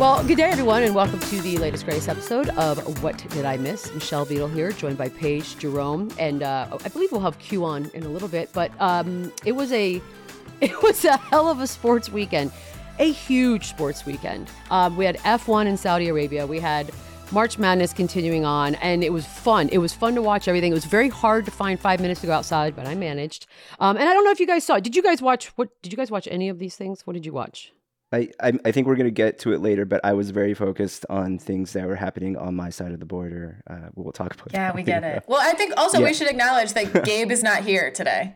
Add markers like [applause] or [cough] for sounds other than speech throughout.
Well, good day, everyone, and welcome to the latest, greatest episode of What Did I Miss? Michelle Beadle here, joined by Paige Jerome, and uh, I believe we'll have Q on in a little bit. But um, it was a, [laughs] it was a hell of a sports weekend, a huge sports weekend. Um, we had F1 in Saudi Arabia. We had March Madness continuing on, and it was fun. It was fun to watch everything. It was very hard to find five minutes to go outside, but I managed. Um, and I don't know if you guys saw. Did you guys watch? What did you guys watch? Any of these things? What did you watch? I, I, I think we're going to get to it later, but I was very focused on things that were happening on my side of the border. Uh, we'll talk about it. Yeah, that we later. get it. Well, I think also Yeah. we should acknowledge that [laughs] Gabe is not here today.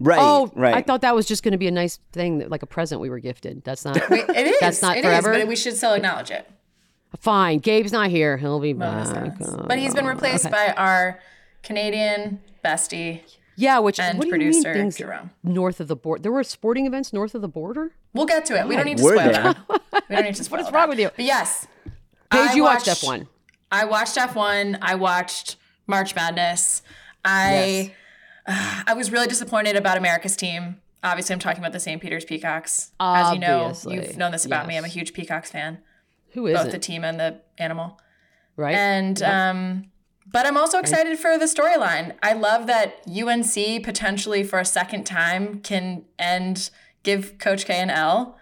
Right, Oh, right. I thought that was just going to be a nice thing, like a present we were gifted. That's not. Wait, It is. That's not it is, forever? but we should still acknowledge it. Fine. Gabe's not here. He'll be Bonus back. Oh, But he's been replaced by our Canadian bestie. Yeah, which and what do you mean things Jerome. north of the border? There were sporting events north of the border. We'll get to it. We don't need to spoil there? that. [laughs] We don't need to spoil is that. wrong with you? But yes. Paige, I you watched F1. I watched F1. I watched March Madness. I [sighs] I was really disappointed about America's team. Obviously, I'm talking about the St. Peter's Peacocks. As you know, you've known this about me. I'm a huge Peacocks fan, Who both the team and the animal. right? And um, but I'm also excited for the storyline. I love that UNC potentially for a second time can end give Coach K an L,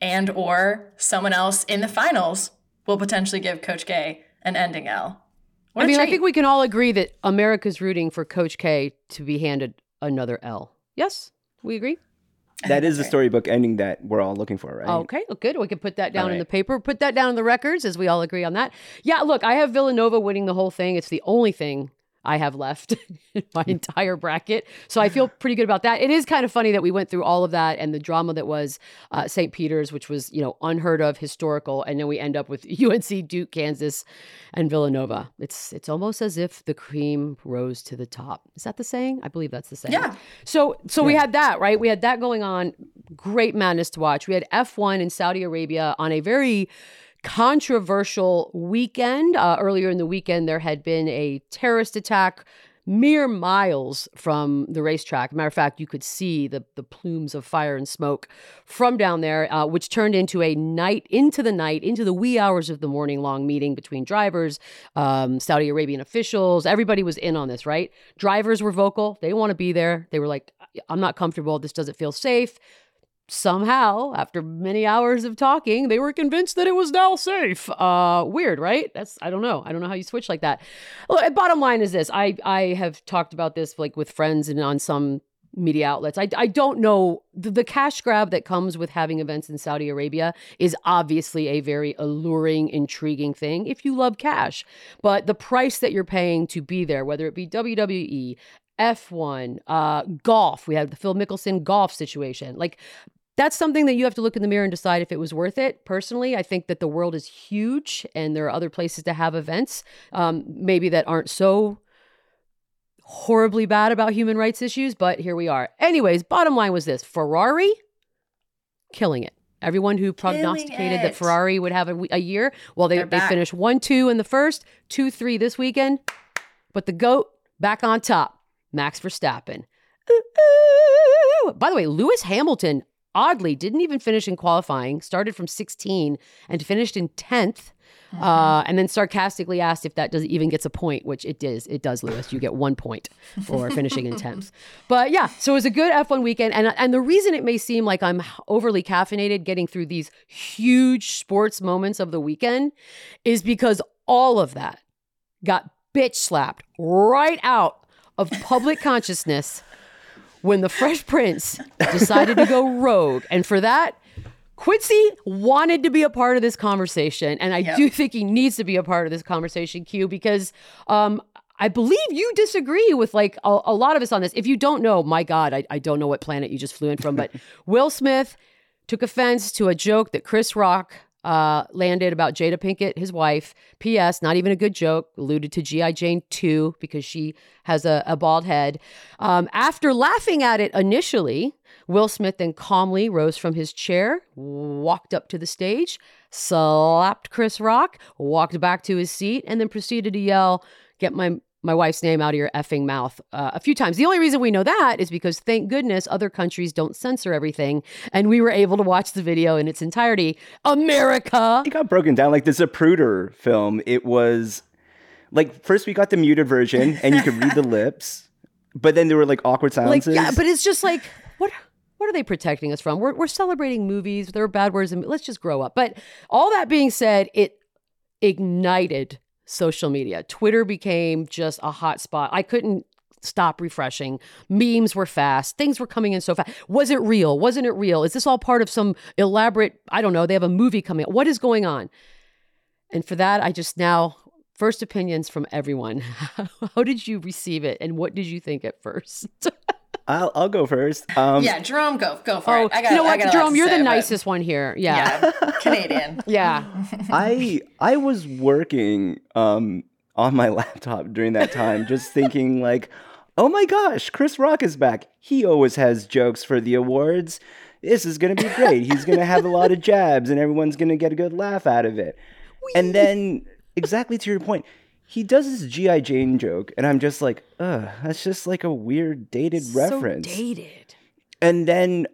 and or someone else in the finals will potentially give Coach K an ending L. What I mean, I think we can all agree that America's rooting for Coach K to be handed another L. Yes, we agree. [laughs] that is the storybook ending that we're all looking for, right? Okay, well, good. We can put that down in the paper. Put that down in the records as we all agree on that. Yeah, look, I have Villanova winning the whole thing. It's the only thing I have left [laughs] in my entire bracket. So I feel pretty good about that. It is kind of funny that we went through all of that and the drama that was uh, St. Peter's, which was, you know, unheard of, historical, and then we end up with [laughs] UNC, Duke, Kansas, and Villanova. It's it's almost as if the cream rose to the top. Is that the saying? I believe that's the saying. Yeah. So so we had that, right? We had that going on. Great madness to watch. We had F1 in Saudi Arabia on a very controversial weekend. Uh, earlier in the weekend, there had been a terrorist attack mere miles from the racetrack. Matter of fact, you could see the, the plumes of fire and smoke from down there, uh, which turned into a night, into the night, into the wee hours of the morning long meeting between drivers, um, Saudi Arabian officials. Everybody was in on this, right? Drivers were vocal. They want to be there. They were like, I'm not comfortable. This doesn't feel safe somehow after many hours of talking they were convinced that it was now safe. Uh weird right? That's i don't know. I don't know how you switch like that. Look, bottom line is this. I i have talked about this like with friends and on some media outlets. I, I don't know. The, the cash grab that comes with having events in saudi arabia is obviously a very alluring intriguing thing if you love cash. But the price that you're paying to be there whether it be wwe F1, uh, golf. We had the Phil Mickelson golf situation. Like, that's something that you have to look in the mirror and decide if it was worth it. Personally, I think that the world is huge and there are other places to have events, um, maybe that aren't so horribly bad about human rights issues, but here we are. Anyways, bottom line was this Ferrari killing it. Everyone who prognosticated that. Ferrari would have a, a year, well, they, They're they back. finished 1 2 in the first, 2 3 this weekend. But the GOAT back on top, Max Verstappen. Ooh, ooh. By the way, Lewis Hamilton oddly didn't even finish in qualifying, started from 16 and finished in 10th. Uh, and then sarcastically asked if that does even gets a point, which it does. It does, Lewis. You get one point for [laughs] finishing in tenth. But yeah, so it was a good F1 weekend, and and the reason it may seem like I'm overly caffeinated getting through these huge sports moments of the weekend is because all of that got bitch slapped right out of public [laughs] consciousness when the Fresh Prince decided to go rogue. And for that, Quincy wanted to be a part of this conversation. And I Yep. do think he needs to be a part of this conversation, Q, because um, I believe you disagree with like a, a, lot of us on this. If you don't know, my God, I, I don't know what planet you just flew in from, but [laughs] Will Smith took offense to a joke that Chris Rock uh, landed about Jada Pinkett, his wife. P.S. Not even a good joke. Alluded to G.I. Jane 2 because she has a, a bald head. Um, after laughing at it initially, Will Smith then calmly rose from his chair, walked up to the stage, slapped Chris Rock, walked back to his seat, and then proceeded to yell, Get my my wife's name out of your effing mouth uh, a few times. The only reason we know that is because thank goodness other countries don't censor everything. And we were able to watch the video in its entirety. America! It got broken down like the Zapruder film. It was like first we got the muted version and you could read the [laughs] lips, but then there were like awkward silences. Like, yeah, but it's just like, what? What are they protecting us from? We're, we're celebrating movies. There are bad words. And let's just grow up. But all that being said, it ignited social media. Twitter became just a hot spot. I couldn't stop refreshing. Memes were fast. Things were coming in so fast. Was it real? Wasn't it real? Is this all part of some elaborate, I don't know, they have a movie coming out. What is going on? And for that, I just now first opinions from everyone. [laughs] How did you receive it and what did you think at first? [laughs] I'll, I'll go first. Um, yeah, Jerome, go go for oh, it. I got, you know what, Jerome, you're say, the nicest one here. Yeah, yeah [laughs] Canadian. yeah, [laughs] I I was working um, on my [laughs] laptop during that time, just thinking like, oh my gosh, Chris Rock is back. He always has jokes for the awards. This is gonna be great. He's gonna have a lot of jabs, and everyone's gonna get a good laugh out of it. Whee! And then, exactly to your point, he does this GI Jane joke, and I'm just like, ugh, that's just like a weird dated so reference. Dated. And then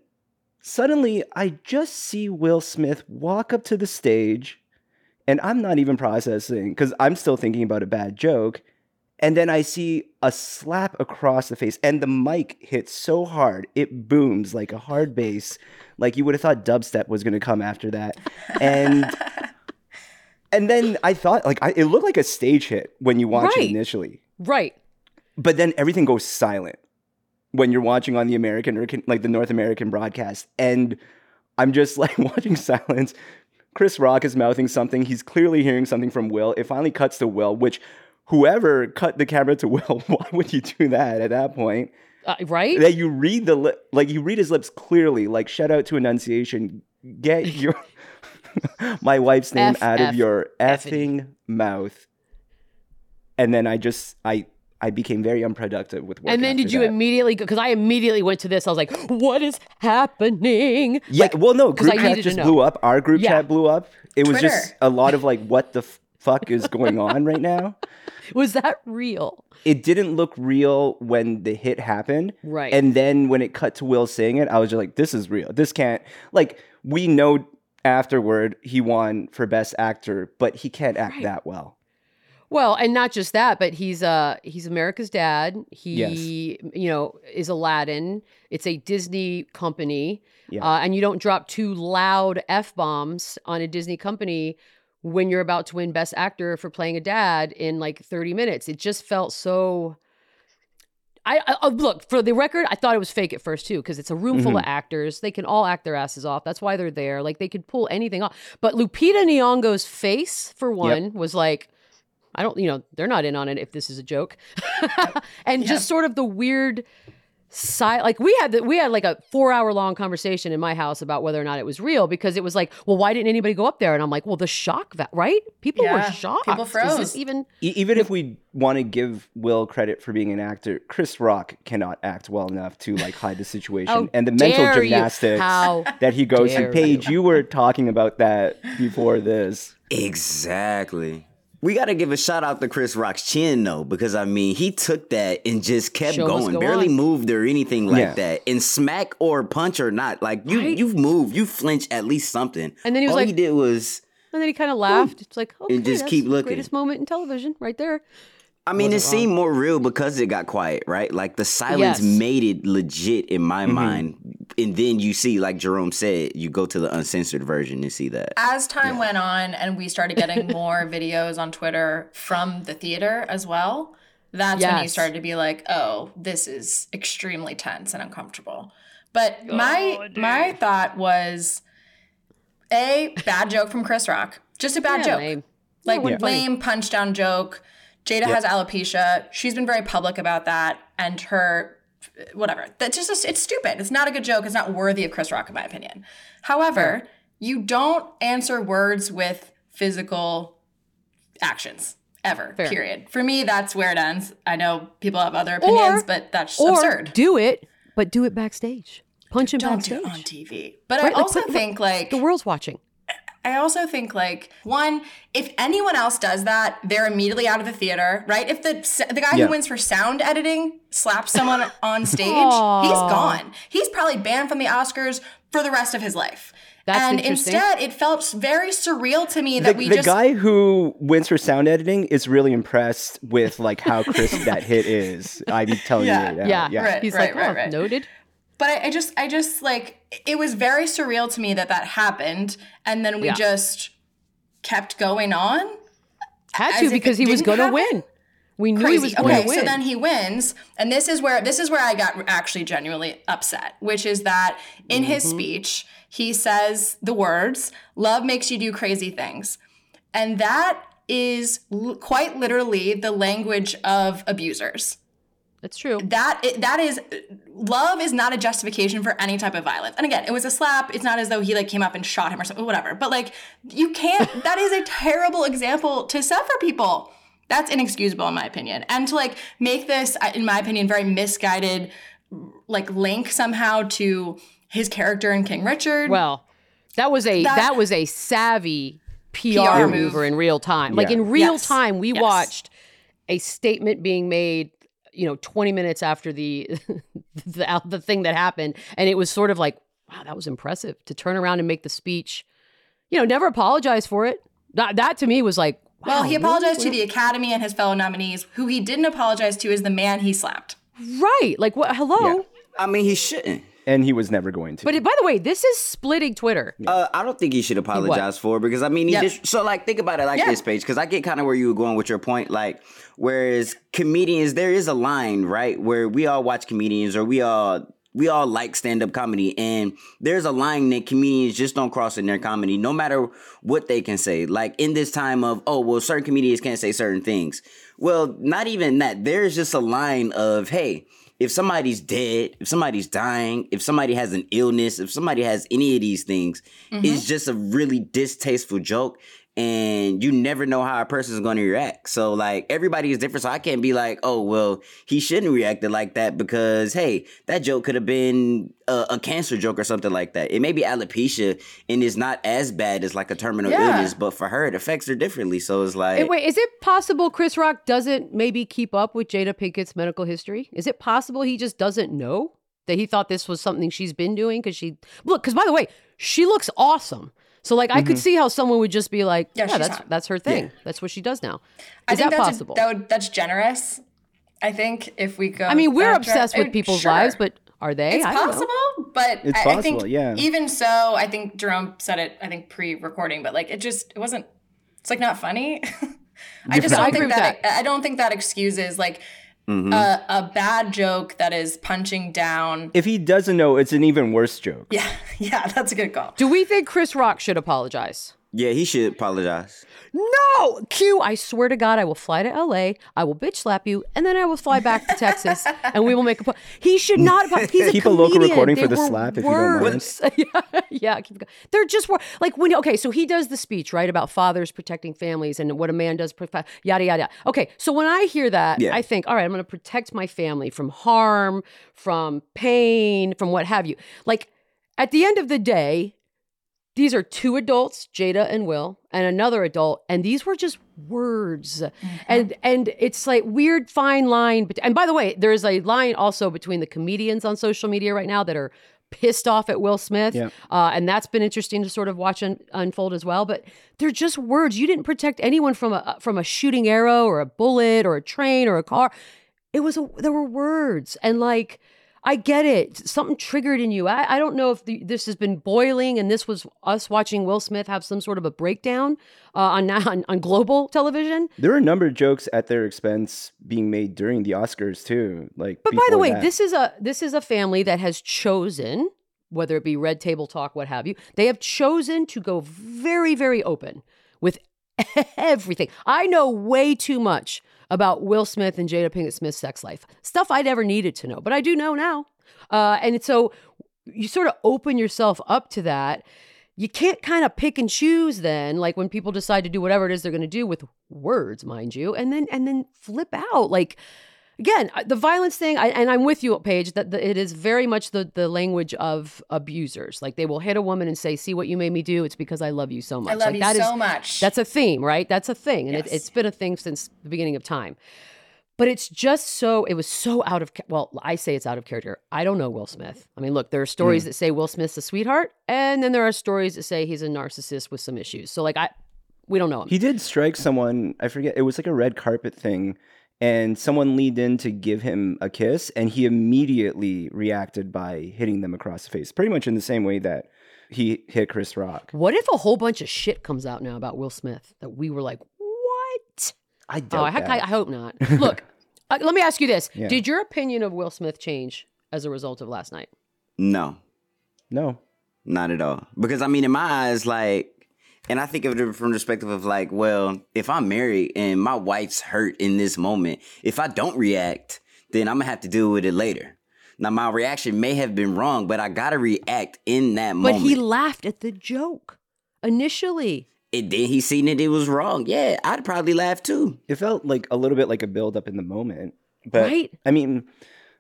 suddenly, I just see Will Smith walk up to the stage, and I'm not even processing because I'm still thinking about a bad joke. And then I see a slap across the face, and the mic hits so hard it booms like a hard bass. Like you would have thought dubstep was going to come after that. And [laughs] and then I thought like I, it looked like a stage hit when you watch right. it initially. Right. But then everything goes silent when you're watching on the American or like the North American broadcast and I'm just like [laughs] watching silence. Chris Rock is mouthing something. He's clearly hearing something from Will. It finally cuts to Will, which whoever cut the camera to [laughs] Will, why would you do that at that point? Uh, right? That you read the li- like you read his lips clearly. Like shout out to enunciation. Get [laughs] your [laughs] my wife's name F- out F- of your effing F- mouth. And then I just I I became very unproductive with work. And then did you that. immediately go? Because I immediately went to this. I was like, "What is happening?" Yeah, like, well, no, group chat just blew up. Our group yeah. chat blew up. It was just a lot of like, "What the fuck is going on right now?" [laughs] Was that real? It didn't look real when the hit happened. Right. And then when it cut to Will saying it, I was just like, "This is real. This can't." Like we know afterward he won for best actor, but he can't act right. that well. Well, and not just that, but he's uh he's America's dad. He yes. you know is Aladdin. It's a Disney company, yeah. uh, and you don't drop two loud f bombs on a Disney company when you're about to win Best Actor for playing a dad in like 30 minutes. It just felt so I, I, uh, look for the record. I thought it was fake at first too, because it's a room full mm-hmm. of actors. They can all act their asses off. That's why they're there. Like they could pull anything off. But Lupita Nyong'o's face, for one, yep. was like, I don't, you know, they're not in on it if this is a joke, [laughs] and yeah. just sort of the weird side like we had the, we had like a four hour long conversation in my house about whether or not it was real because it was like well why didn't anybody go up there? And i'm like well the shock that right? People yeah, were shocked. People froze. even even if we want to give will credit for being an actor chris rock cannot act well enough to like hide the situation. Oh, and the mental gymnastics that he goes through paige you. you were talking about that before this. Exactly we got to give a shout out to Chris Rock's chin though, because I mean he took that and just kept Show going, go barely on. moved or anything like yeah. that. And smack or punch or not, like you right? you've moved, you flinch at least something. And then he was All like, he did was, and then he kind of laughed. It's like, okay, and just keep looking. Greatest moment in television, right there. I mean, it seemed more real because it got quiet, right? Like the silence yes. made it legit in my mm-hmm. mind. And then you see, like Jerome said, you go to the uncensored version and see that. As time yeah. went on and we started getting [laughs] more videos on Twitter from the theater as well, that's yes. when you started to be like, oh, this is extremely tense and uncomfortable. But oh, my dude. my thought was a bad joke from Chris Rock. Just a bad yeah, joke. Lame. Like yeah. lame punch down joke Jada yep. has alopecia. She's been very public about that, and her whatever. That's just it's stupid. It's not a good joke. It's not worthy of Chris Rock, in my opinion. However, you don't answer words with physical actions ever. Fair. Period. For me, that's where it ends. I know people have other opinions, or, but that's or absurd. Do it, but do it backstage. Punch him don't backstage. do it on TV. But right? I also like, think like the world's watching. I also think like one, if anyone else does that, they're immediately out of the theater, right? If the the guy yeah. who wins for sound editing slaps someone [laughs] on stage, he's gone. He's probably banned from the Oscars for the rest of his life. That's and instead, it felt very surreal to me that the, we the just. Guy who wins for sound editing is really impressed with like how crisp [laughs] that hit is. I'm telling yeah. you. Yeah, yeah. yeah. Right, He's right, like, right, oh, right. noted. But I, I, just, I just like it was very surreal to me that that happened, and then we yeah. just kept going on. Had to because he was going to win. We knew Crazy. he was going okay, to win. So then he wins, and this is where this is where I got actually genuinely upset, which is that in mm-hmm. his speech he says the words, "Love makes you do crazy things," and that is l- quite literally the language of abusers. That's true. That that is love is not a justification for any type of violence. And again, it was a slap. It's not as though he like came up and shot him or something, whatever. But like you can't [laughs] that is a terrible example to set for people. That's inexcusable in my opinion. And to like make this uh, in my opinion very misguided like link somehow to his character in King Richard. Well, that was a that, that was a savvy PR, PR mover in real time. Yeah. Like in real yes. time we yes. watched a statement being made you know 20 minutes after the [laughs] the the thing that happened. And it was sort of like wow that was impressive to turn around and make the speech you know never apologize for it. That that to me was like wow, well he apologized really? to the academy and his fellow nominees who he didn't apologize to is the man he slapped. Right like what hello? Yeah. i mean he shouldn't and he was never going to. But by the way, this is splitting Twitter. Uh, I don't think he should apologize he for it because I mean, he yep. just so like think about it like yep. this page because I get kind of where you were going with your point. Like, whereas comedians, there is a line right where we all watch comedians or we all we all like stand up comedy, and there's a line that comedians just don't cross in their comedy, no matter what they can say. Like in this time of oh well, certain comedians can't say certain things. Well, not even that. There's just a line of hey if somebody's dead, if somebody's dying, if somebody has an illness, if somebody has any of these things, mm-hmm. it's just a really distasteful joke and you never know how a person is going to react. So like everybody is different. So I can't be like, oh well, he shouldn't react like that because hey, that joke could have been a, a, cancer joke or something like that. It may be alopecia and it's not as bad as like a terminal yeah. illness, but for her it affects her differently. So it's like, hey, wait, is it possible Chris Rock doesn't maybe keep up with Jada Pinkett's medical history? Is it possible he just doesn't know that he thought this was something she's been doing because she look? Because by the way, she looks awesome. So like mm-hmm. I could mm-hmm. see how someone would just be like, yeah, yeah that's hot. that's her thing. Yeah. That's what she does now. Is I think that that's possible? A, that would that's generous. I think if we go I mean, we're obsessed with people's sure. lives, but are they? It's possible, but it's I, possible, I think yeah. even so, I think Jerome said it, I think pre-recording, but like it just it wasn't it's like not funny. [laughs] I just don't think that, that I don't think that excuses like Mm-hmm. A, a, bad joke that is punching down. If he doesn't know, it's an even worse joke. Yeah, [laughs] yeah, that's a good call. Do we think Chris Rock should apologize? Yeah, he should apologize. No, Q. I swear to God, I will fly to L.A. I will bitch slap you, and then I will fly back to Texas, [laughs] and we will make a. Po- he should not. He's a keep comedian. a local recording they for the slap if words. you don't mind. [laughs] yeah, yeah. Keep going. They're just like when. Okay, so he does the speech right about fathers protecting families and what a man does. Yada yada. Okay, so when I hear that, yeah. I think, all right, I'm going to protect my family from harm, from pain, from what have you. Like at the end of the day, these are two adults, Jada and Will, and another adult, and these were just words. Mm-hmm. And and it's like weird fine line. But and by the way, there's a line also between the comedians on social media right now that are pissed off at Will Smith, yeah. uh, and that's been interesting to sort of watch un- unfold as well. But they're just words. You didn't protect anyone from a from a shooting arrow or a bullet or a train or a car. It was a, there were words and like I get it. Something triggered in you. I, I don't know if the, this has been boiling and this was us watching Will Smith have some sort of a breakdown uh, on, [laughs] on, on global television. There were a number of jokes at their expense being made during the Oscars too. Like, but by the way, that. this is a this is a family that has chosen, whether it be Red Table Talk, what have you, they have chosen to go very very open with [laughs] everything. I know way too much about Will Smith and Jada Pinkett Smith's sex life. Stuff I never needed to know, but I do know now. Uh, and so you sort of open yourself up to that. You can't kind of pick and choose then, like when people decide to do whatever it is they're going to do with words, mind you, and then and then flip out. Like again, the violence thing, I, and I'm with you, Paige, that the, it is very much the the language of abusers. Like they will hit a woman and say, "See what you made me do? It's because I love you so much." I love like, you that so is, much. That's a theme, right? That's a thing, and Yes. it, it's been a thing since the beginning of time. But it's just so, it was so out of, well, I say it's out of character. I don't know Will Smith. I mean, look, there are stories hmm. that say Will Smith's a sweetheart, and then there are stories that say he's a narcissist with some issues. So, like, I, we don't know him. He did strike someone. I forget. It was like a red carpet thing, and someone leaned in to give him a kiss, and he immediately reacted by hitting them across the face, pretty much in the same way that he hit Chris Rock. what if a whole bunch of shit comes out now about Will Smith that we were like, what? I Oh, doubt I, that. I, I hope not. [laughs] Look, uh, let me ask you this: Yeah. Did your opinion of Will Smith change as a result of last night? No, no. not at all. Because I mean, in my eyes, like, and I think of it from the perspective of like, well, if I'm married and my wife's hurt in this moment, if I don't react, then I'm gonna have to deal with it later. Now, my reaction may have been wrong, but I gotta react in that But moment. But he laughed at the joke initially. and then he seen that it was wrong. Yeah, I'd probably laugh too. It felt like a little bit like a build up in the moment. But Right? I mean,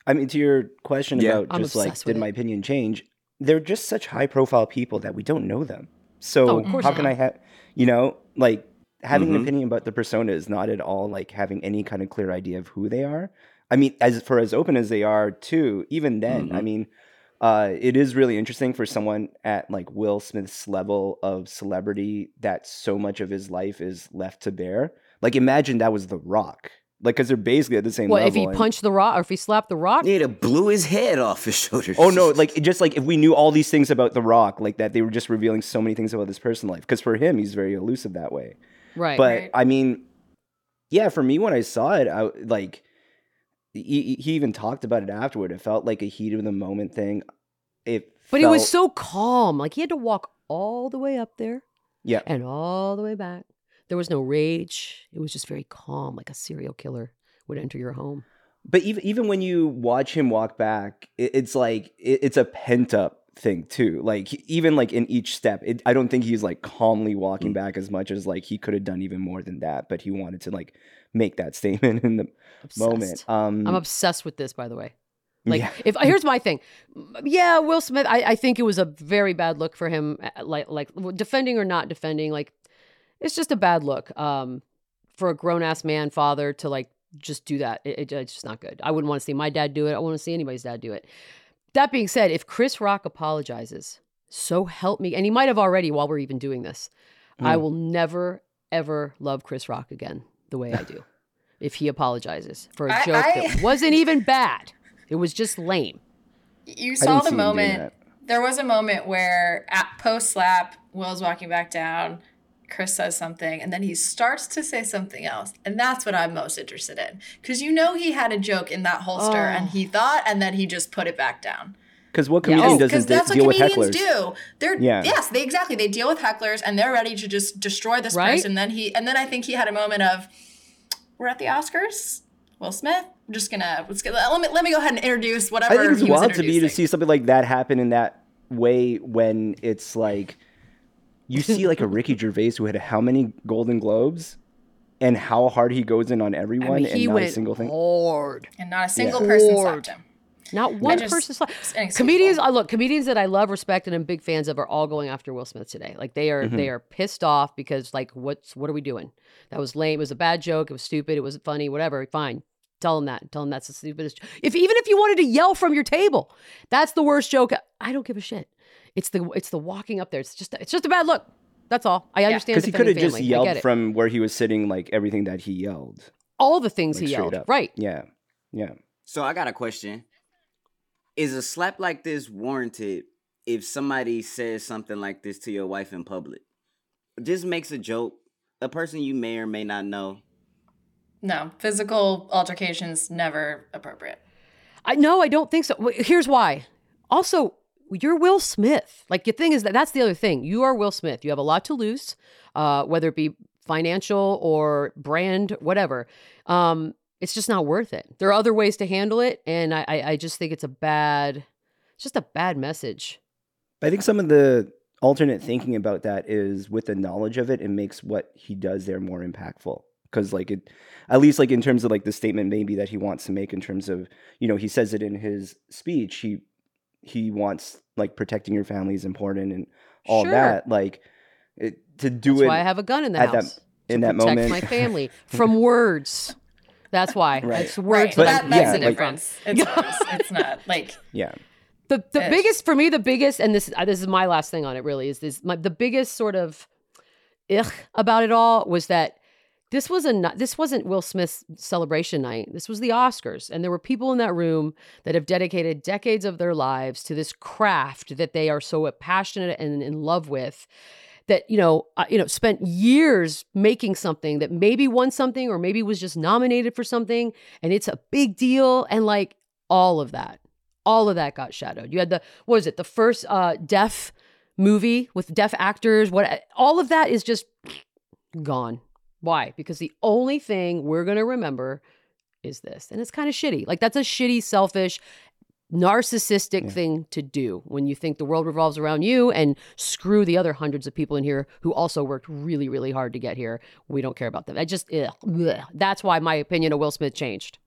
I mean, to your question Yeah. about I'm just like, obsessed with did my it. opinion change? They're just such high profile people that we don't know them. So Oh, of course how not. can I have, you know, like having Mhm. an opinion about the persona is not at all like having any kind of clear idea of who they are. I mean, as for as open as they are too, even then, I Mhm. mean, uh, it is really interesting for someone at like Will Smith's level of celebrity that so much of his life is left to bear. Like, imagine that was The Rock. Like, because they're basically at the same What level. if he and- punched the rock or if he slapped the rock? Yeah, it blew his head off his shoulders. Oh no! Like it just like if we knew all these things about The Rock, like that, they were just revealing so many things about this person's life. Because for him, he's very elusive that way. Right. But Right. I mean, yeah, for me when I saw it, I like he, he even talked about it afterward. It felt like a heat of the moment thing. It but he was felt- so calm. Like he had to walk all the way up there yeah. and all the way back. There was no rage. It was just very calm, like a serial killer would enter your home. But even even when you watch him walk back, it, it's like it, it's a pent up thing too. Like even like in each step, it, I don't think he's like calmly walking back as much as like he could have done even more than that. But he wanted to like make that [laughs] statement in the moment. Um, I'm obsessed with this, by the way. Like, yeah. if here's my thing, yeah, Will Smith. I, I think it was a very bad look for him. uh, Like, like defending or not defending, like it's just a bad look. Um, for a grown ass man, father to like just do that, it, it- it's just not good. I wouldn't want to see my dad do it. I want to see anybody's dad do it. That being said, if Chris Rock apologizes, so help me, and he might have already while we're even doing this, I Mm. will never ever love Chris Rock again the way I do. [laughs] if he apologizes for a I- joke I- that wasn't even bad. It was just lame. You saw the see him doing moment. There was a moment where at post slap, Will's walking back down. Chris says something, and then he starts to say something else, and that's what I'm most interested in because you know he had a joke in that holster, Oh. and he oh. thought, and then he just put it back down. Because what Yeah. comedian Oh, doesn't de- that's what deal with comedians hecklers? do. They're Yeah. yes, they exactly they deal with hecklers, and they're ready to just destroy this Right? person. Then he, and then I think he had a moment of, we're at the Oscars. Will Smith. I'm just gonna let's get, let me let me go ahead and introduce whatever I think it's he wild to me to see something like that happen in that way when it's like you see like a [laughs] Ricky Gervais who had how many Golden Globes and how hard he goes in on I everyone mean, and he not went a single thing. hard. and not a single Yeah. person Lord. slapped him. Not one just- person. Slapped. it's inexcusable. Comedians, I look comedians that I love, respect, and am big fans of are all going after Will Smith today. Like they are, Mm-hmm. they are pissed off because like, what's what are we doing? That was lame. It was a bad joke. It was stupid. It wasn't funny. Whatever. Fine. Tell him that. Tell him that's the stupidest. If even if you wanted to yell from your table, that's the worst joke. I don't give a shit. It's the it's the walking up there. It's just it's just a bad look. That's all. I understand. Because he could have just yelled from where he was sitting, like everything that he yelled. all the things Like, he yelled. up. Right. Yeah. Yeah. So I got a question. Is a slap like this warranted if somebody says something like this to your wife in public? Just makes a joke, a person you may or may not know. No, physical altercations never appropriate. I no, I don't think so. Here's why. Also, you're Will Smith. Like the thing is that that's the other thing. You are Will Smith. You have a lot to lose, uh, whether it be financial or brand, whatever. Um, it's just not worth it. There are other ways to handle it, and I, I just think it's a bad, it's just a bad message. I think some of the alternate thinking about that is with the knowledge of it, it makes what he does there more impactful. Because like it, at least like in terms of like the statement maybe that he wants to make in terms of you know he says it in his speech he he wants like protecting your family is important and all sure. that like it, to do That's it. Why I have a gun in the house that, in that moment. my family [laughs] from words. That's why. Right. It's words. Right. But, that, that's yeah, the difference. It's. It's not like [laughs] yeah. The the Ish. biggest for me, the biggest, and this uh, this is my last thing on it. Really, is this my the biggest sort of ugh about it all was that this was a this wasn't Will Smith's celebration night. This was the Oscars, and there were people in that room that have dedicated decades of their lives to this craft that they are so passionate and in love with that you know uh, you know spent years making something that maybe won something or maybe was just nominated for something and it's a big deal and like all of that all of that got shadowed you had the what was it the first uh deaf movie with deaf actors what all of that is just gone why? Because the only thing we're going to remember is this and it's kind of shitty like that's a shitty selfish narcissistic yeah. thing to do when you think the world revolves around you and screw the other hundreds of people in here who also worked really really hard to get here. We don't care about them. I just ugh, ugh. that's why my opinion of will smith changed.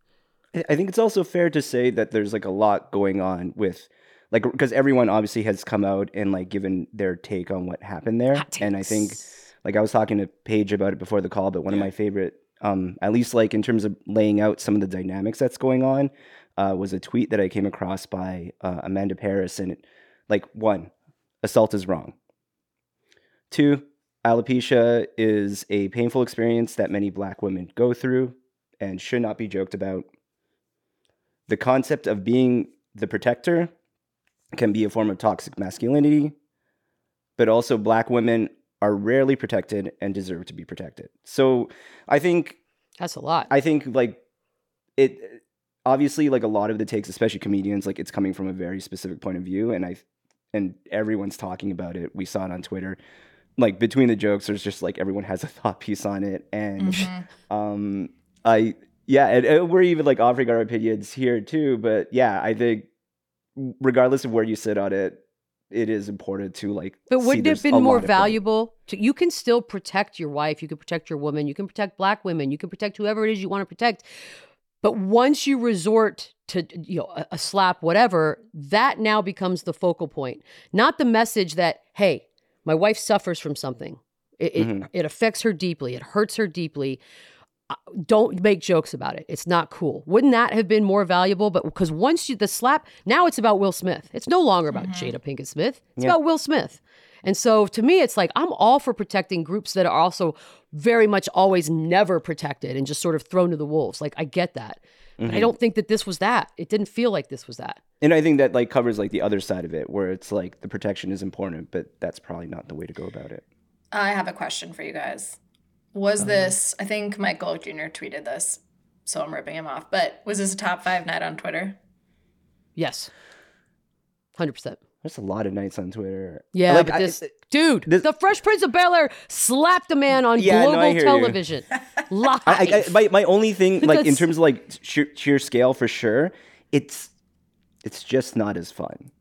I think it's also fair to say that there's like a lot going on with like because everyone obviously has come out and like given their take on what happened there and i think like i was talking to paige about it before the call but one yeah. of my favorite um at least like in terms of laying out some of the dynamics that's going on uh, was a tweet that I came across by uh, Amanda Paris. And it, like, one, assault is wrong. Two, alopecia is a painful experience that many black women go through and should not be joked about. The concept of being the protector can be a form of toxic masculinity, but also black women are rarely protected and deserve to be protected. So I think that's a lot. I think like it obviously like a lot of the takes especially comedians like it's coming from a very specific point of view and i and everyone's talking about it we saw it on twitter like between the jokes there's just like everyone has a [laughs] thought piece on it and mm-hmm. [laughs] um i yeah and, and we're even like offering our opinions here too but yeah i think regardless of where you sit on it it is important to like but wouldn't it have been more valuable to, you can still protect your wife you can protect your woman you can protect black women you can protect whoever it is you want to protect but once you resort to you know a, a slap, whatever, that now becomes the focal point, not the message that hey, my wife suffers from something. It, mm-hmm. it, it affects her deeply. It hurts her deeply don't make jokes about it. It's not cool. Wouldn't that have been more valuable? But because once you the slap, now it's about Will Smith. It's no longer about mm-hmm. Jada Pinkett Smith. It's yeah. about Will Smith. And so to me, it's like I'm all for protecting groups that are also very much always never protected and just sort of thrown to the wolves. Like I get that. Mm-hmm. But I mm-hmm. don't think that this was that. It didn't feel like this was that. And I think that like covers like the other side of it where it's like the protection is important, but that's probably not the way to go about it. I have a question for you guys. Was uh-huh. this, I think Michael Jr. tweeted this, so I'm ripping him off, but was this a top five night on Twitter? Yes. 100%. There's a lot of nights on Twitter. Yeah, like, but this, I, dude, this, the Fresh Prince of Bel Air slapped a man on yeah, global no, television [laughs] live. I, I, my my only thing, [laughs] like in terms of like sheer, sheer, scale, for sure, it's it's just not as fun.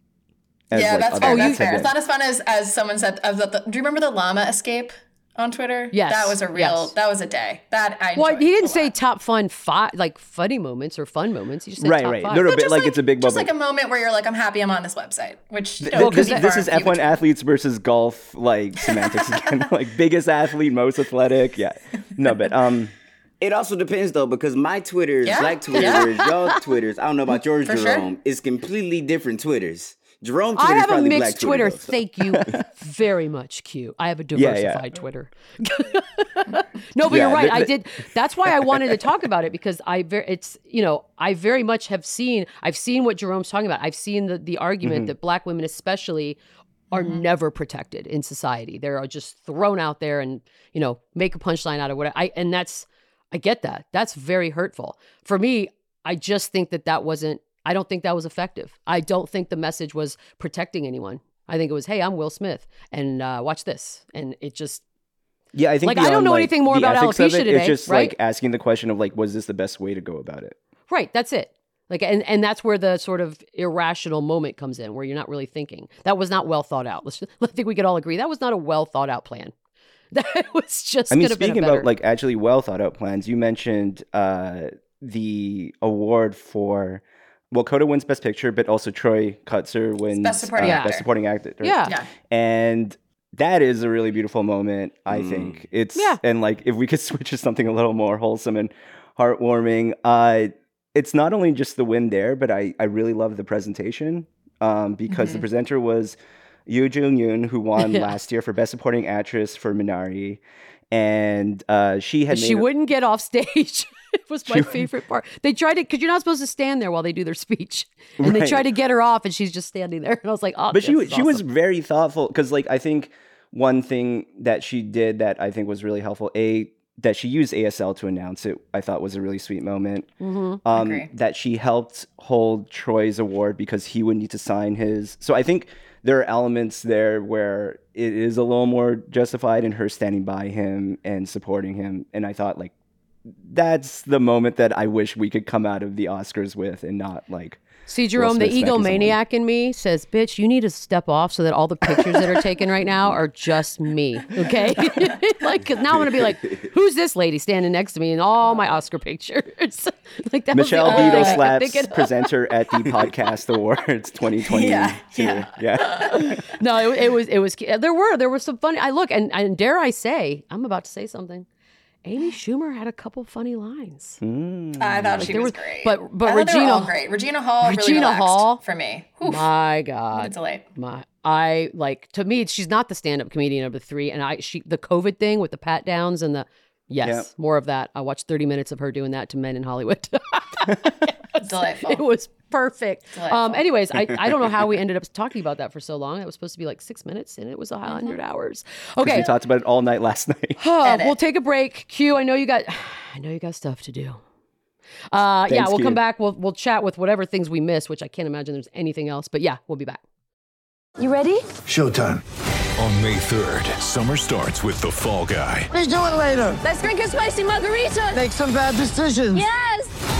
As, yeah, like, that's fair. That's fair. It's not as fun as as someone said. Of the, the, do you remember the llama escape? On Twitter. Yes, that was a real. Yes. That was a day. That I. Well, he didn't say top fun fi- like funny moments or fun moments. He just said right, top right. Five. No, no, but like, like, it's a big just moment. like a moment where you're like, I'm happy I'm on this website. Which you know, this, this is F1 athletes versus golf like semantics again. [laughs] like biggest athlete, most athletic. Yeah, no, but um. It also depends though, because my Twitters, yeah. like Twitters, yeah. y'all Twitters, I don't know about yours, For Jerome, sure. is completely different Twitters. Jerome Twitter I have a mixed Twitter. Twitter Thank you [laughs] very much, Q. I have a diversified yeah, yeah. Twitter. [laughs] no, but yeah, you're right. I did. That's why I wanted to talk about it because I very it's you know I very much have seen I've seen what Jerome's talking about. I've seen the the argument mm-hmm. that black women especially are mm-hmm. never protected in society. They're just thrown out there and you know make a punchline out of what I and that's I get that. That's very hurtful for me. I just think that that wasn't I don't think that was effective. I don't think the message was protecting anyone. I think it was, hey, I'm Will Smith, and uh, watch this. And it just, Yeah, I think like I don't know like, anything more about alopecia it, today. It's just right? like asking the question of like, was this the best way to go about it? Right. That's it. Like, and, and that's where the sort of irrational moment comes in, where you're not really thinking. That was not well thought out. Let's, [laughs] I think we could all agree that was not a well thought out plan. [laughs] That was just. I mean, could have been speaking about like actually well thought out plans, you mentioned uh, the award for. Well, Coda wins Best Picture, but also Troy Kotsur wins Best Supporting uh, Actor. Best Supporting Actor. Yeah. Yeah. and that is a really beautiful moment. I think it's Yeah. and like if we could [laughs] switch to something a little more wholesome and heartwarming. Uh, it's not only just the win there, but I I really love the presentation um, because the presenter was Yoo Jung Yoon, who won [laughs] Yeah. last year for Best Supporting Actress for Minari, and uh, she had she made a- wouldn't get off stage. [laughs] it was my She- favorite part. They tried to, because you're not supposed to stand there while they do their speech, and they Right. tried to get her off, and she's just standing there. [laughs] And I was like, oh, but she this is she was very thoughtful because like I think one thing that she did that I think was really helpful a that she used ASL to announce it I thought was a really sweet moment. Mhm. Um, that she helped hold Troy's award because he would need to sign his. So I think there are elements there where it is a little more justified in her standing by him and supporting him. And I thought like that's the moment that I wish we could come out of the Oscars with and not like See, Jerome, the egomaniac in me says, bitch, you need to step off so that all the pictures that are taken right now are just me. Okay. [laughs] like, cause now I'm going to be like, who's this lady standing next to me in all my Oscar pictures? [laughs] like, that Michelle Beadle thing I could slaps presenter at the podcast awards 2022. [laughs] Yeah, yeah. yeah. No, it, it was, it was, there were, there were some funny, I look, and, and dare I say, I'm about to say something. Amy Schumer had a couple funny lines. Mm. I thought she there was was- great. but- but I thought they were Regina- all great. Regina Hall Regina relaxed Hall- for me. Oof, My what a God. delight. My, I like to me, she's not the stand-up comedian of the three, and I she the COVID thing with the pat downs and the yes, Yeah. more of that. I watched thirty minutes of her doing that to men in Hollywood. [laughs] Delightful. it was perfect. Um, anyways, I, I don't know how we [laughs] ended up talking about that for so long. It was supposed to be like six minutes, and it was a 100 Mm-hmm. hours. Okay. We talked about it all night last [laughs] night. Edit. we'll take a break. Q, I know you got, [sighs] I know you got stuff to do. Uh, yeah, we'll Q. come back. We'll we'll chat with whatever things we miss, which I can't imagine there's anything else. But yeah, we'll be back. You ready? Showtime. On May 3rd, summer starts with The Fall Guy. Let's do it later. Let's drink a spicy margarita. Make some bad decisions. Yes.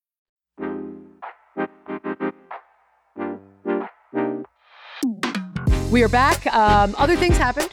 We are back. Um, other things happened.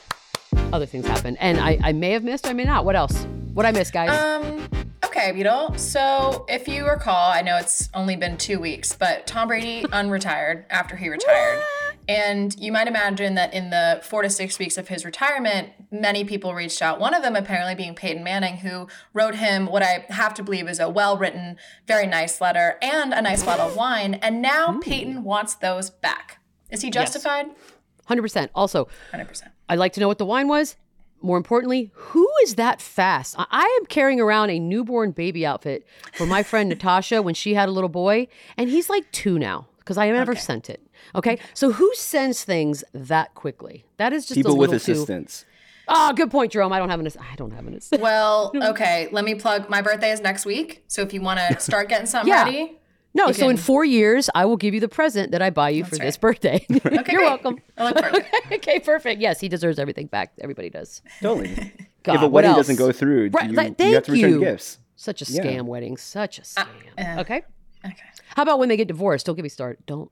Other things happened, and I, I may have missed. I may not. What else? What I missed, guys? Um. Okay, Beadle. So, if you recall, I know it's only been two weeks, but Tom Brady [laughs] unretired after he retired. And you might imagine that in the four to six weeks of his retirement, many people reached out. One of them apparently being Peyton Manning, who wrote him what I have to believe is a well written, very nice letter and a nice bottle of wine. And now Peyton wants those back. Is he justified? Yes. 100%. Also, 100%. I'd like to know what the wine was. More importantly, who is that fast? I, I am carrying around a newborn baby outfit for my friend [laughs] Natasha when she had a little boy, and he's like two now because I never okay. sent it. Okay? okay? So who sends things that quickly? That is just people with assistants. Too... Oh, good point, Jerome. I don't have an. I don't have an. Ass- well, [laughs] okay. Let me plug. My birthday is next week, so if you want to [laughs] start getting something yeah. ready, no, You so in four years, I will give you the present that I buy you for That's this birthday. [laughs] Okay, [laughs] You're great. welcome. I look forward to it. okay, perfect. Yes, he deserves everything back. Everybody does. Totally. God, [laughs] if a wedding else? doesn't go through, Right, you, like, you have to return you. gifts. Such a Yeah. scam wedding. Such a scam. uh, okay. Okay. How about when they get divorced? Don't get me started. Don't.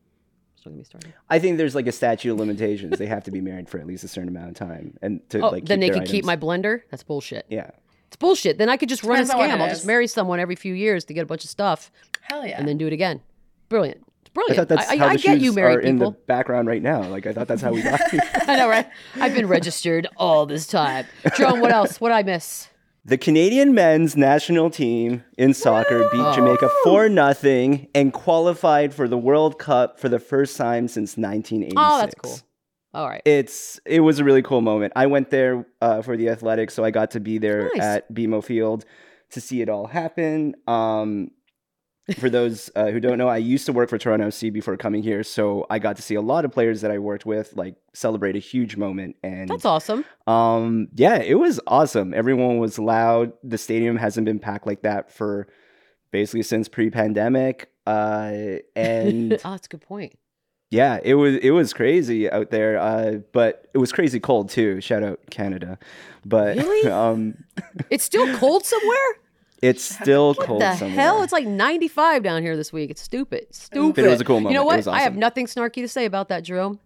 Don't get me started. I think there's like a statute of limitations. they have to be married for at least a certain amount of time, and to Oh, like then they keep can their keep my blender. That's bullshit. Yeah. It's bullshit. Then I could just run a Depends on scam. I'll just marry someone every few years to get a bunch of stuff Hell yeah. and then do it again. Brilliant. It's brilliant. I thought that's I, how I the get shoes you, married are in the people. background right now. Like I thought that's how we got here. [laughs] I know, right? I've been registered all this time. Jerome, what else? What I miss? The Canadian men's national team in soccer beat Jamaica 4 0 and qualified for the World Cup for the first time since 1986. Oh, that's cool. All right. It's it was a really cool moment. I went there uh, for the athletics, so I got to be there Nice. at BMO Field to see it all happen. Um, for those uh, who don't know, I used to work for Toronto FC before coming here, so I got to see a lot of players that I worked with like celebrate a huge moment. And That's awesome. um, yeah, it was awesome. Everyone was loud. The stadium hasn't been packed like that for basically since pre-pandemic. Uh, [laughs] and oh, that's a good point. Yeah, it was it was crazy out there. Uh, but it was crazy cold too. Shout out Canada. But Really? [laughs] um, It's still cold somewhere? [laughs] it's still What cold the somewhere. hell? It's like 95 down here this week. It's stupid. Stupid. But it was a cool moment. You know what? was I have nothing snarky to say about that, Jerome.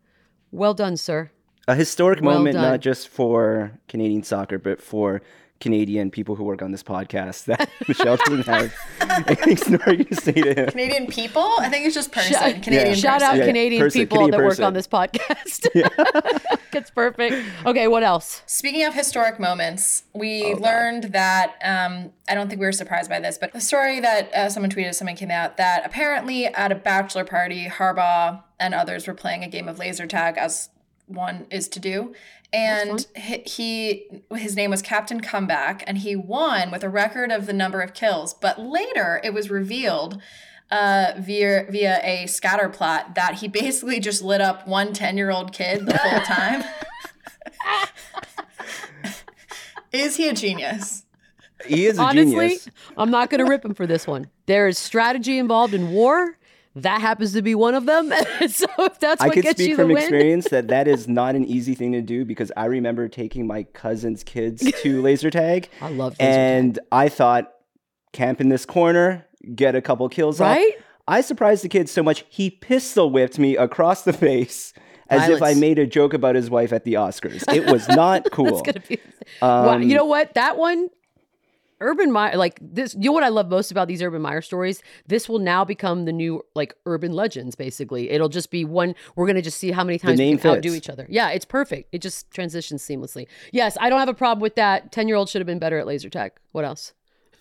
Well done, sir. a historic Well moment, done. not just for Canadian soccer, but for Canadian people who work on this podcast. That [laughs] Michelle doesn't have anything snarky to say to him. Canadian people? I think it's just person. Shout, Canadian shout out person. Yeah, Canadian person, people Canadian that work on this podcast. [laughs] It's perfect. Okay, what else? Speaking of historic moments, we learned that um, I don't think we were surprised by this, but the story that uh, someone tweeted, someone came out that apparently at a bachelor party, Harbaugh and others were playing a game of laser tag as one is to do. And he, he his name was Captain Comeback, and he won with a record of the number of kills. But later, it was revealed uh, via via a scatter plot that he basically just lit up one 10 year old kid the whole time. [laughs] Is he a genius? He is a Honestly, genius. I'm not going to rip him for this one. There is strategy involved in war. That happens to be one of them. [laughs] so if that's I what can gets speak you from the win, experience that that is not an easy thing to do because I remember taking my cousin's kids to [laughs] laser tag. I love laser and I thought camp in this corner, get a couple kills off. Right? I surprised the kid so much he pistol whipped me across the face as if I made a joke about his wife at the Oscars. It was not [laughs] cool. That's gonna be. Um, you know what? That one, Urban Meyer, like this. You know what I love most about these Urban Meyer stories? This will now become the new like urban legends. Basically, it'll just be one. We're gonna just see how many times we can outdo each other. Yeah, it's perfect. It just transitions seamlessly. Yes, I don't have a problem with that. Ten year old should have been better at laser tag. What else?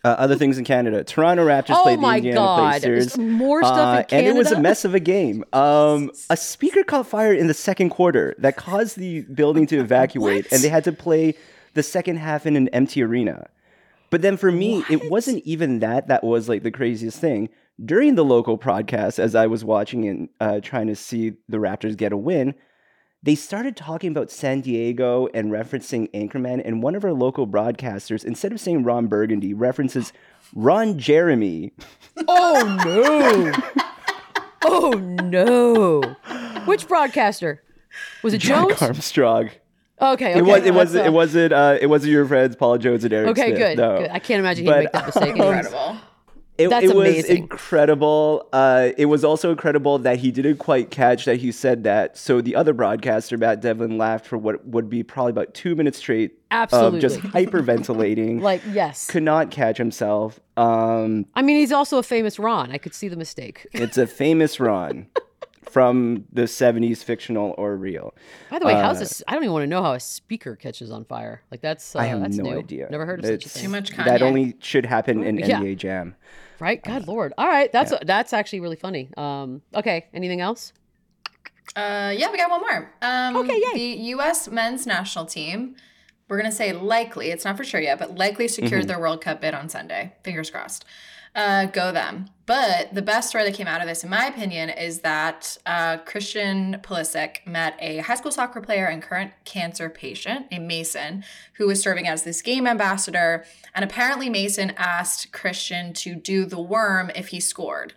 Uh, other things in Canada. Toronto Raptors Oh played the my Indiana God. Pacers. More stuff in And it was a mess of a game. Um, [laughs] a speaker caught fire in the second quarter that caused the building to evacuate, and they had to play the second half in an empty arena. But then for me, it wasn't even that that was like the craziest thing. During the local broadcast, as I was watching and uh, trying to see the Raptors get a win, they started talking about San Diego and referencing Anchorman, and one of our local broadcasters, instead of saying Ron Burgundy, references Ron Jeremy. [laughs] Oh no! oh no! Which broadcaster? Was it Jack Jones? Armstrong. Okay, okay. It was. It that's, wasn't. uh, It wasn't. Uh, it wasn't your friends Paul Jones and Eric Okay, Smith. good, No. good. I can't imagine he'd make that mistake. Incredible. It, That's it was amazing. incredible. Uh, it was also incredible that he didn't quite catch that he said that. So the other broadcaster, Matt Devlin, laughed for what would be probably about two minutes straight of just hyperventilating. [laughs] Like yes. could not catch himself. Um, I mean, he's also a famous Ron. I could see the mistake. it's a famous Ron [laughs] from the '70s, fictional or real. By the way, how's Uh, this? I don't even want to know how a speaker catches on fire. Like that's uh, I have that's no new. idea. Never heard of such a thing. Too much Kanye. That only should happen in Yeah. NBA Jam. Right? God Lord. All right, that's that's actually really funny. Um, okay. Anything else? Uh, yeah, we got one more. Um, Okay, yay. The U.S. men's national team, we're going to say likely, it's not for sure yet, but likely secured Mm-hmm. their World Cup bid on Sunday. Fingers crossed. Uh, go them. But the best story that came out of this, in my opinion, is that uh, Christian Pulisic met a high school soccer player and current cancer patient a Mason, who was serving as this game ambassador. And apparently, Mason asked Christian to do the worm if he scored.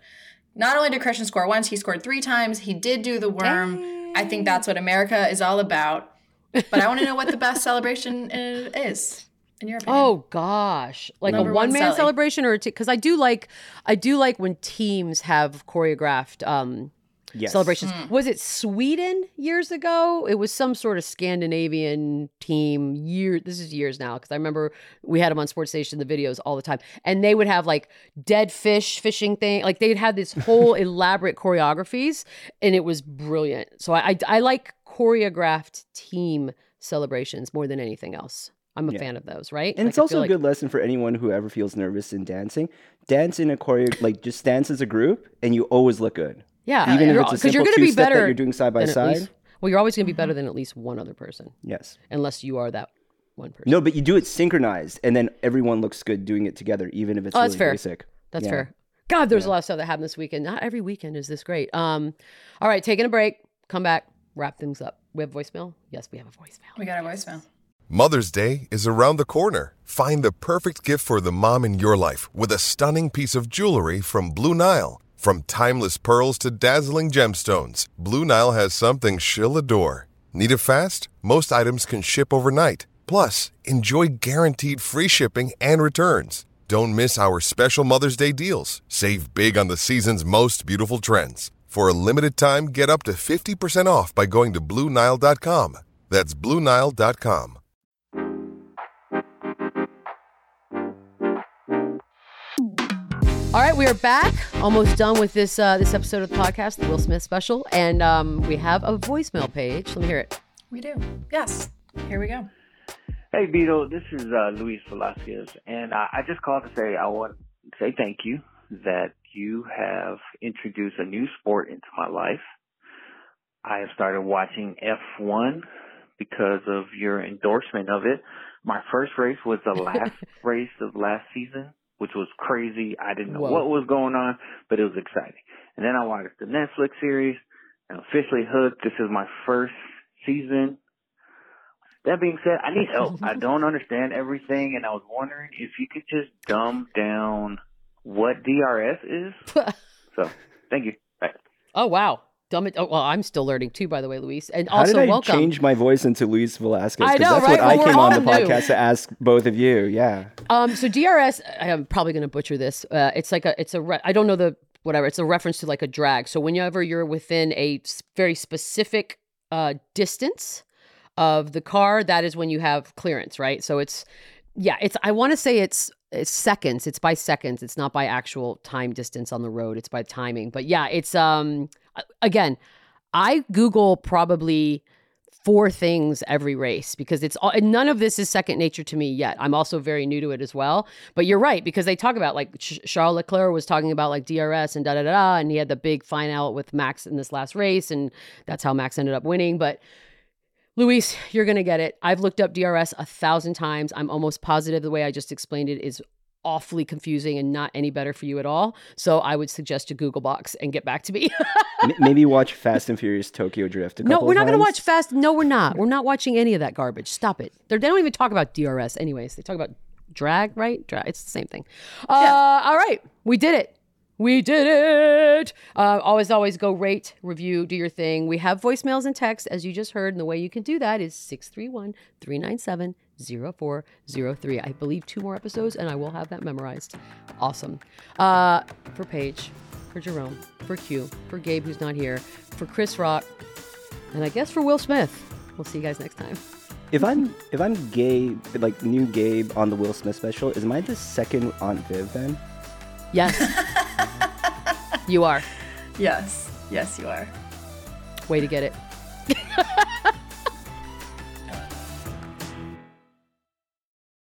Not only did Christian score once, he scored three times. He did do the worm. I think that's what America is all about. But I want to know what the best celebration uh, is, in your opinion. Oh gosh, like Number a one, one man Sally. celebration or because I do like I do like when teams have choreographed um Yes. celebrations. Was it Sweden years ago? It was some sort of Scandinavian team. Year this is years now because I remember we had them on Sports Station the videos all the time, and they would have like dead fish fishing thing. Like they'd have this whole [laughs] elaborate choreographies, and it was brilliant. So I I, I like choreographed team celebrations more than anything else. I'm a Yeah. fan of those, right? And Like, it's also feel a like- good lesson for anyone who ever feels nervous in dancing. Dance in a choreo, like just dance as a group, and you always look good. Yeah, even if you're- it's a 'cause you're simple gonna be two-step that better you're doing side by side. least- well, you're always going to be better than at least one other person, Yes. unless you are that one person. No, but you do it synchronized, and then everyone looks good doing it together, even if it's Oh, really that's fair. basic. That's Yeah. fair. God, there's a lot of stuff that happened this weekend. Not every weekend is this great. Um, all right, taking a break. Come back. Wrap things up. We have voicemail. Yes, we have a voicemail. We got a voicemail. Mother's Day is around the corner. Find the perfect gift for the mom in your life with a stunning piece of jewelry from Blue Nile. From timeless pearls to dazzling gemstones, Blue Nile has something she'll adore. Need it fast? Most items can ship overnight. Plus, enjoy guaranteed free shipping and returns. Don't miss our special Mother's Day deals. Save big on the season's most beautiful trends. For a limited time, get up to 50% off by going to BlueNile.com. That's BlueNile.com. All right, we are back. Almost done with this uh, this episode of the podcast, the Will Smith special, and um, we have a voicemail Paige. Let me hear it. We do. Yes. Here we go. Hey, Beto, this is uh, Luis Velasquez, and uh, I just called to say I want to say thank you that you have introduced a new sport into my life. I have started watching F1 because of your endorsement of it. My first race was the [laughs] last race of last season, which was crazy. I didn't know Whoa. what was going on, but it was exciting. And then I watched the Netflix series and officially hooked. This is my first season. That being said, I need help. I [laughs] don't understand everything, and I was wondering if you could just dumb down what DRS is. [laughs] so, thank you. Bye. Oh wow, dumb it. Oh, well, I'm still learning too, by the way, Luis. And How also, did I welcome. change my voice into Luis Velasquez? I 'Cause know, that's right? what I Well, we're came on the all new. podcast to ask both of you. Yeah. Um, so DRS, I'm probably going to butcher this. Uh, it's like a, it's a, re- I don't know the whatever. It's a reference to like a drag. So whenever you're within a s- very specific uh, distance of the car, that is when you have clearance, right? So it's, yeah, it's. I want to say it's it's seconds. It's by seconds. It's not by actual time distance on the road. It's by timing. But yeah, it's um again, I Google probably four things every race because it's all and none of this is second nature to me yet. I'm also very new to it as well. But you're right because they talk about like Ch- Charles Leclerc was talking about like DRS and da da da da, and he had the big final with Max in this last race, and that's how Max ended up winning. But Luis, you're gonna get it. I've looked up DRS a thousand times. I'm almost positive the way I just explained it is awfully confusing and not any better for you at all. So I would suggest a Google Box and get back to me. [laughs] Maybe watch Fast and Furious Tokyo Drift. A no, we're of not going to watch Fast. No, we're not. We're not watching any of that garbage. Stop it. They're, they don't even talk about DRS, anyways. They talk about drag, right? Drag. It's the same thing. Uh, All right, we did it. We did it. Uh, always, always go rate, review, do your thing. We have voicemails and text, as you just heard. And the way you can do that is 631 397 0403. I believe two more episodes, and I will have that memorized. Awesome. Uh, for Paige, for Jerome, for Q, for Gabe, who's not here, for Chris Rock, and I guess for Will Smith. We'll see you guys next time. If I'm if I'm Gabe, like new Gabe on the Will Smith special, is mine the second Aunt Viv then? Yes. [laughs] you are. Yes. Yes, you are. Way to get it. [laughs]